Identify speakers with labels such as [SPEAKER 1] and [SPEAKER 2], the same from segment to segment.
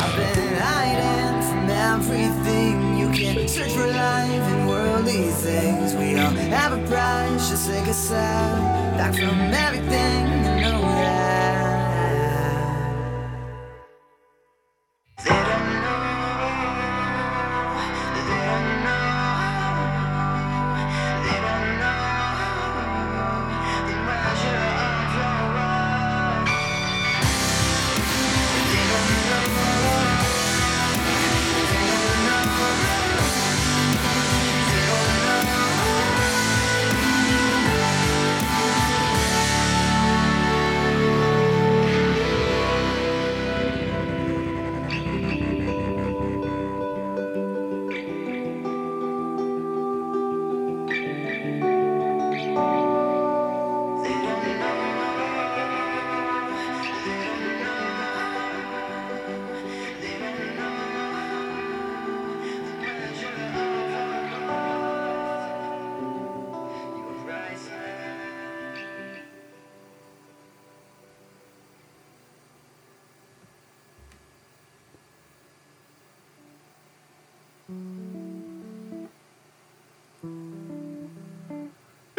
[SPEAKER 1] I've been hiding from everything. You can search for life in worldly things. We all have a price, just take a side. Back from everything you know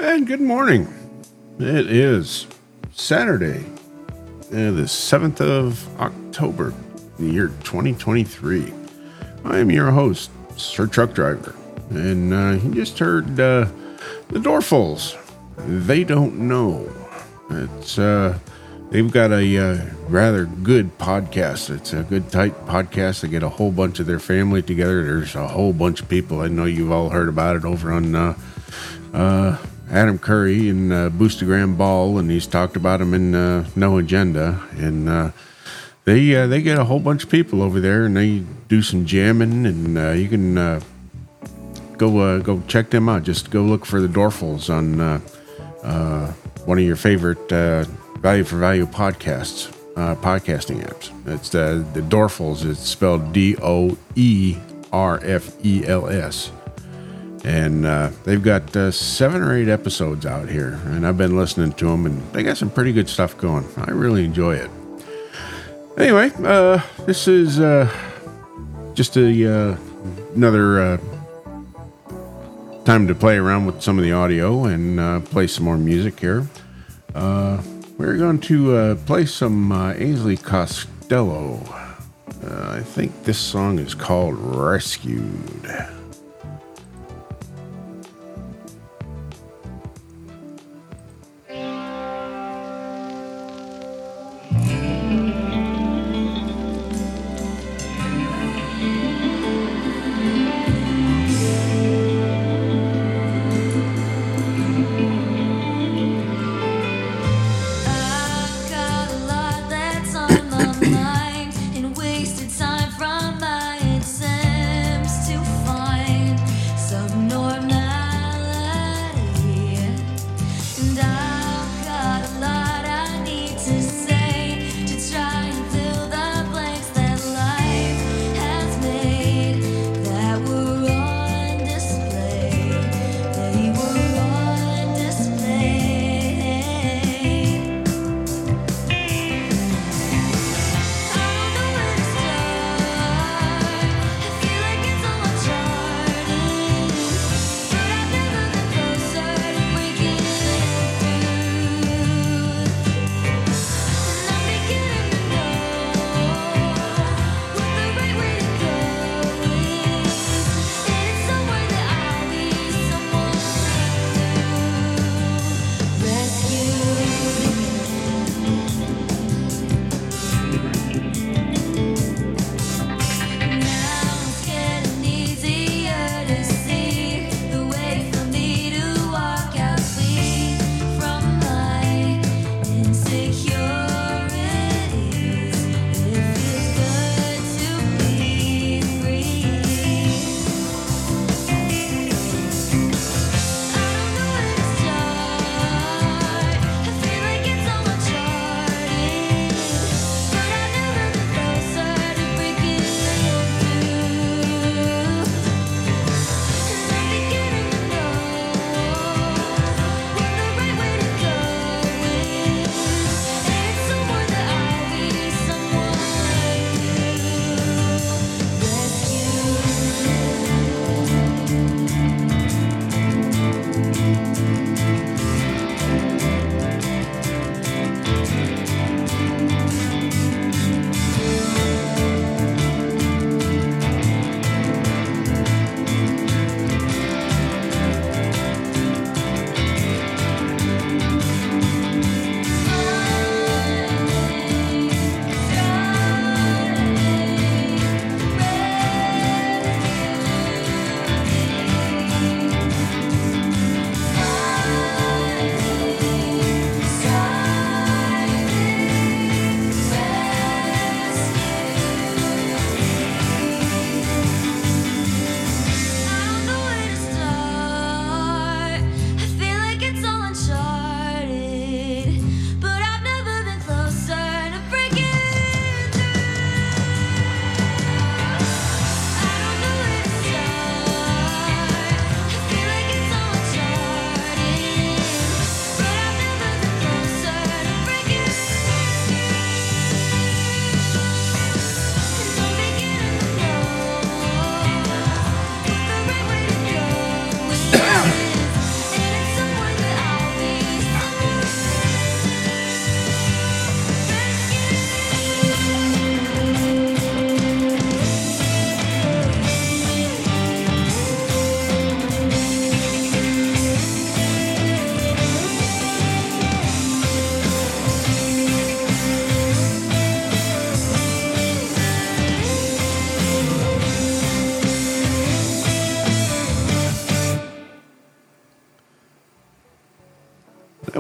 [SPEAKER 2] And good morning. It is Saturday, uh, the 7th of October, the year 2023. I am your host, Sir Truck Driver. And uh, you just heard uh, the Doerfels. They don't know. It's uh, they've got a uh, rather good podcast. It's a good tight podcast. They get a whole bunch of their family together. There's a whole bunch of people. I know you've all heard about it over on Adam Curry and uh, Boostagram Ball, and he's talked about him in uh, No Agenda. And uh, they uh, they get a whole bunch of people over there, and they do some jamming, and uh, you can uh, go uh, go check them out. Just go look for the Doerfels on one of your favorite value for value podcasts, podcasting apps. It's the Doerfels. It's spelled D O E R F E L S
[SPEAKER 3] And uh, they've got uh, seven or eight episodes out here, and I've been listening to them, and they got some pretty good stuff going. I really enjoy it. Anyway, uh, this is uh, just a uh, another uh, time to play around with some of the audio and play some more music here. We're going to play some Ainsley Costello. I think this song is called Rescued.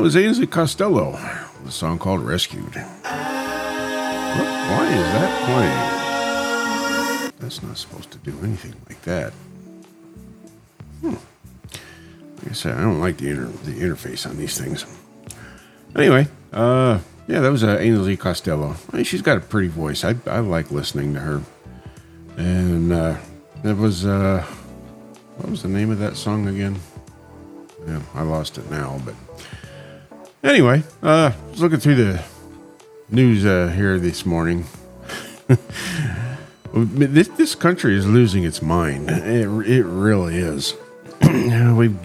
[SPEAKER 3] Was Ainsley Costello, with a song called Rescued. What? Why is that playing? That's not supposed to do anything like that. Hmm. Like I said, I don't like the inter- the interface on these things. Anyway, uh, yeah, that was uh, Ainsley Costello. I mean, she's got a pretty voice. I, I like listening to her. And uh, that was uh,
[SPEAKER 2] what was the name of that song again? Yeah, I lost it now, but anyway, uh, was looking through the news uh, here this morning. this this country is losing its mind. It it really is. We've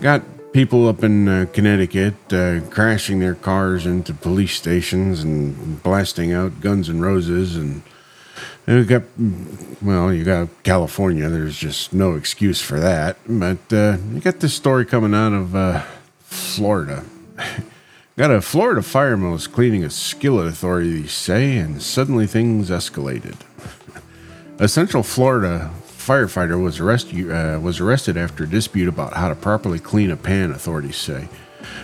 [SPEAKER 2] got people up in uh, Connecticut uh, crashing their cars into police stations and blasting out Guns and Roses and. And we got, well, you got California. There's just no excuse for that. But uh, you got this story coming out of uh, Florida. got a Florida fireman was cleaning a skillet, authorities say, and suddenly things escalated. A Central Florida firefighter was arrested uh, was arrested after a dispute about how to properly clean a pan. Authorities say.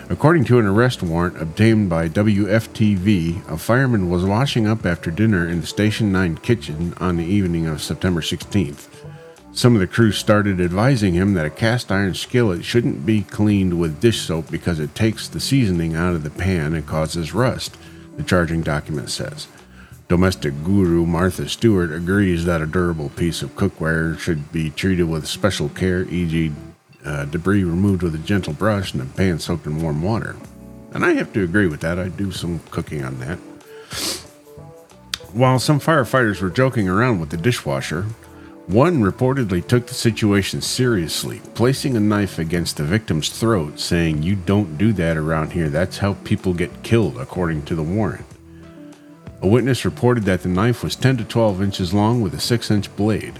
[SPEAKER 2] According to an arrest warrant obtained by WFTV, a fireman was washing up after dinner in the Station 9 kitchen on the evening of September 16th. Some of the crew started advising him that a cast iron skillet shouldn't be cleaned with dish soap because it takes the seasoning out of the pan and causes rust, the charging document says. Domestic guru Martha Stewart agrees that a durable piece of cookware should be treated with special care, e.g., uh, debris removed with a gentle brush and a pan soaked in warm water. And I have to agree with that. I do some cooking on that. While some firefighters were joking around with the dishwasher, one reportedly took the situation seriously, placing a knife against the victim's throat, saying, You don't do that around here. That's how people get killed, according to the warrant. A witness reported that the knife was 10 to 12 inches long with a 6 inch blade.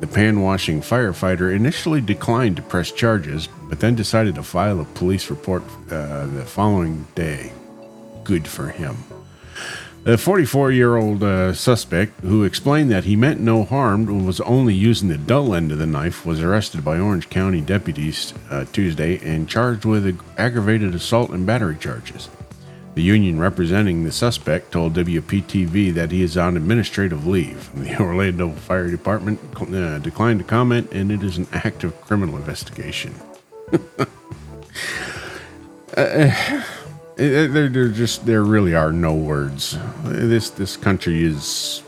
[SPEAKER 2] The pan washing firefighter initially declined to press charges, but then decided to file a police report uh, the following day. Good for him. The 44 year old uh, suspect, who explained that he meant no harm and was only using the dull end of the knife, was arrested by Orange County deputies uh, Tuesday and charged with aggravated assault and battery charges. The union representing the suspect told WPTV that he is on administrative leave. The Orlando Fire Department uh, declined to comment, and it is an active criminal investigation. there, there just there really are no words. This this country is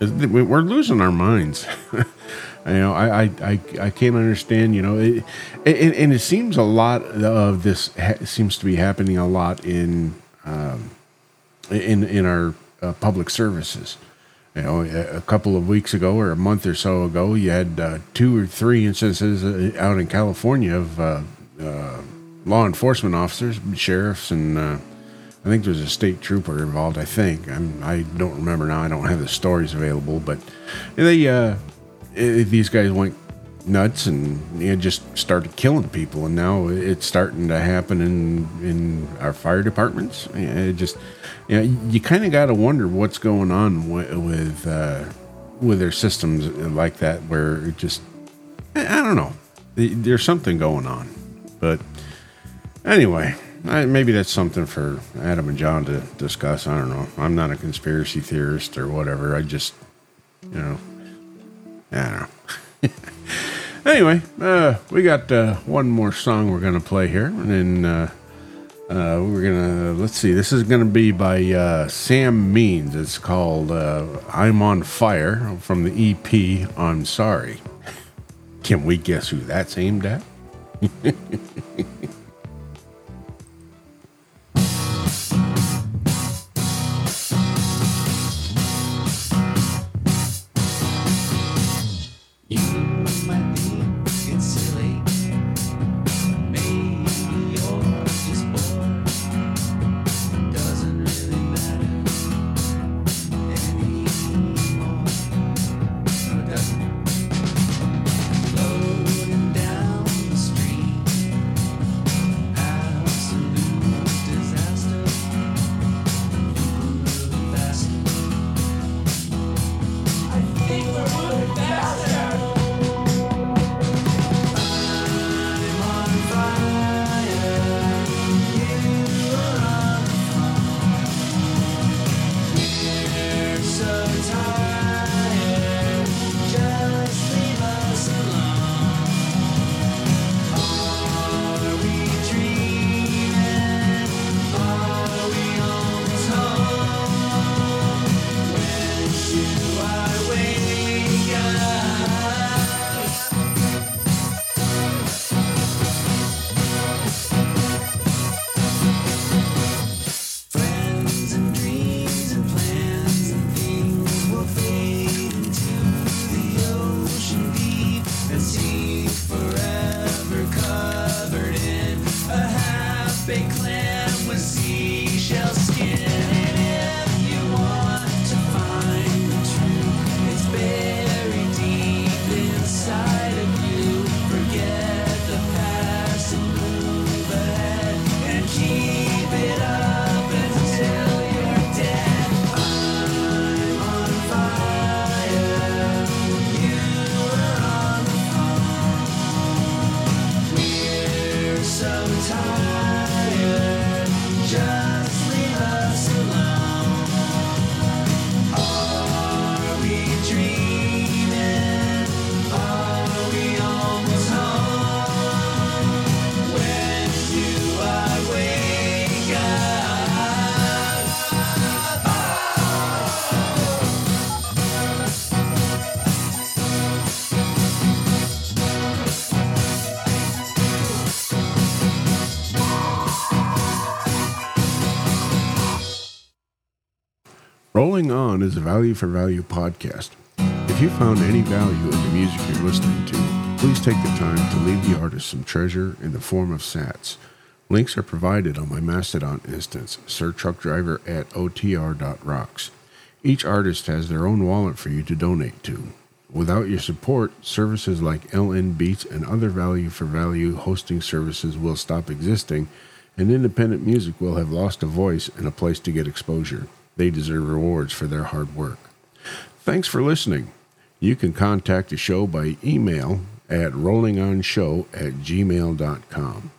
[SPEAKER 2] we're losing our minds. you know, I, I, I, I can't understand. You know, it, it, and it seems a lot of this ha- seems to be happening a lot in um, in in our uh, public services. You know, a couple of weeks ago or a month or so ago, you had uh, two or three instances uh, out in California of uh, uh, law enforcement officers, sheriffs, and uh, I think there's a state trooper involved. I think I'm, I don't remember now. I don't have the stories available, but they these guys went nuts and you know, just started killing people. And now it's starting to happen in in our fire departments. It just you know, you kind of got to wonder what's going on with with, uh, with their systems like that, where it just I don't know. There's something going on, but anyway. I, maybe that's something for Adam and John to discuss. I don't know. I'm not a conspiracy theorist or whatever. I just, you know, I don't know. anyway, uh, we got uh, one more song we're gonna play here, and then uh, uh we're gonna let's see. This is gonna be by uh, Sam Means. It's called uh, "I'm on Fire" from the EP "I'm Sorry." Can we guess who that's aimed at? Rolling On is a value for value podcast. If you found any value in the music you're listening to, please take the time to leave the artist some treasure in the form of sats. Links are provided on my Mastodon instance, sirtruckdriver at otr.rocks. Each artist has their own wallet for you to donate to. Without your support, services like LN Beats and other value for value hosting services will stop existing, and independent music will have lost a voice and a place to get exposure. They deserve rewards for their hard work. Thanks for listening. You can contact the show by email at rollingonshow at gmail.com.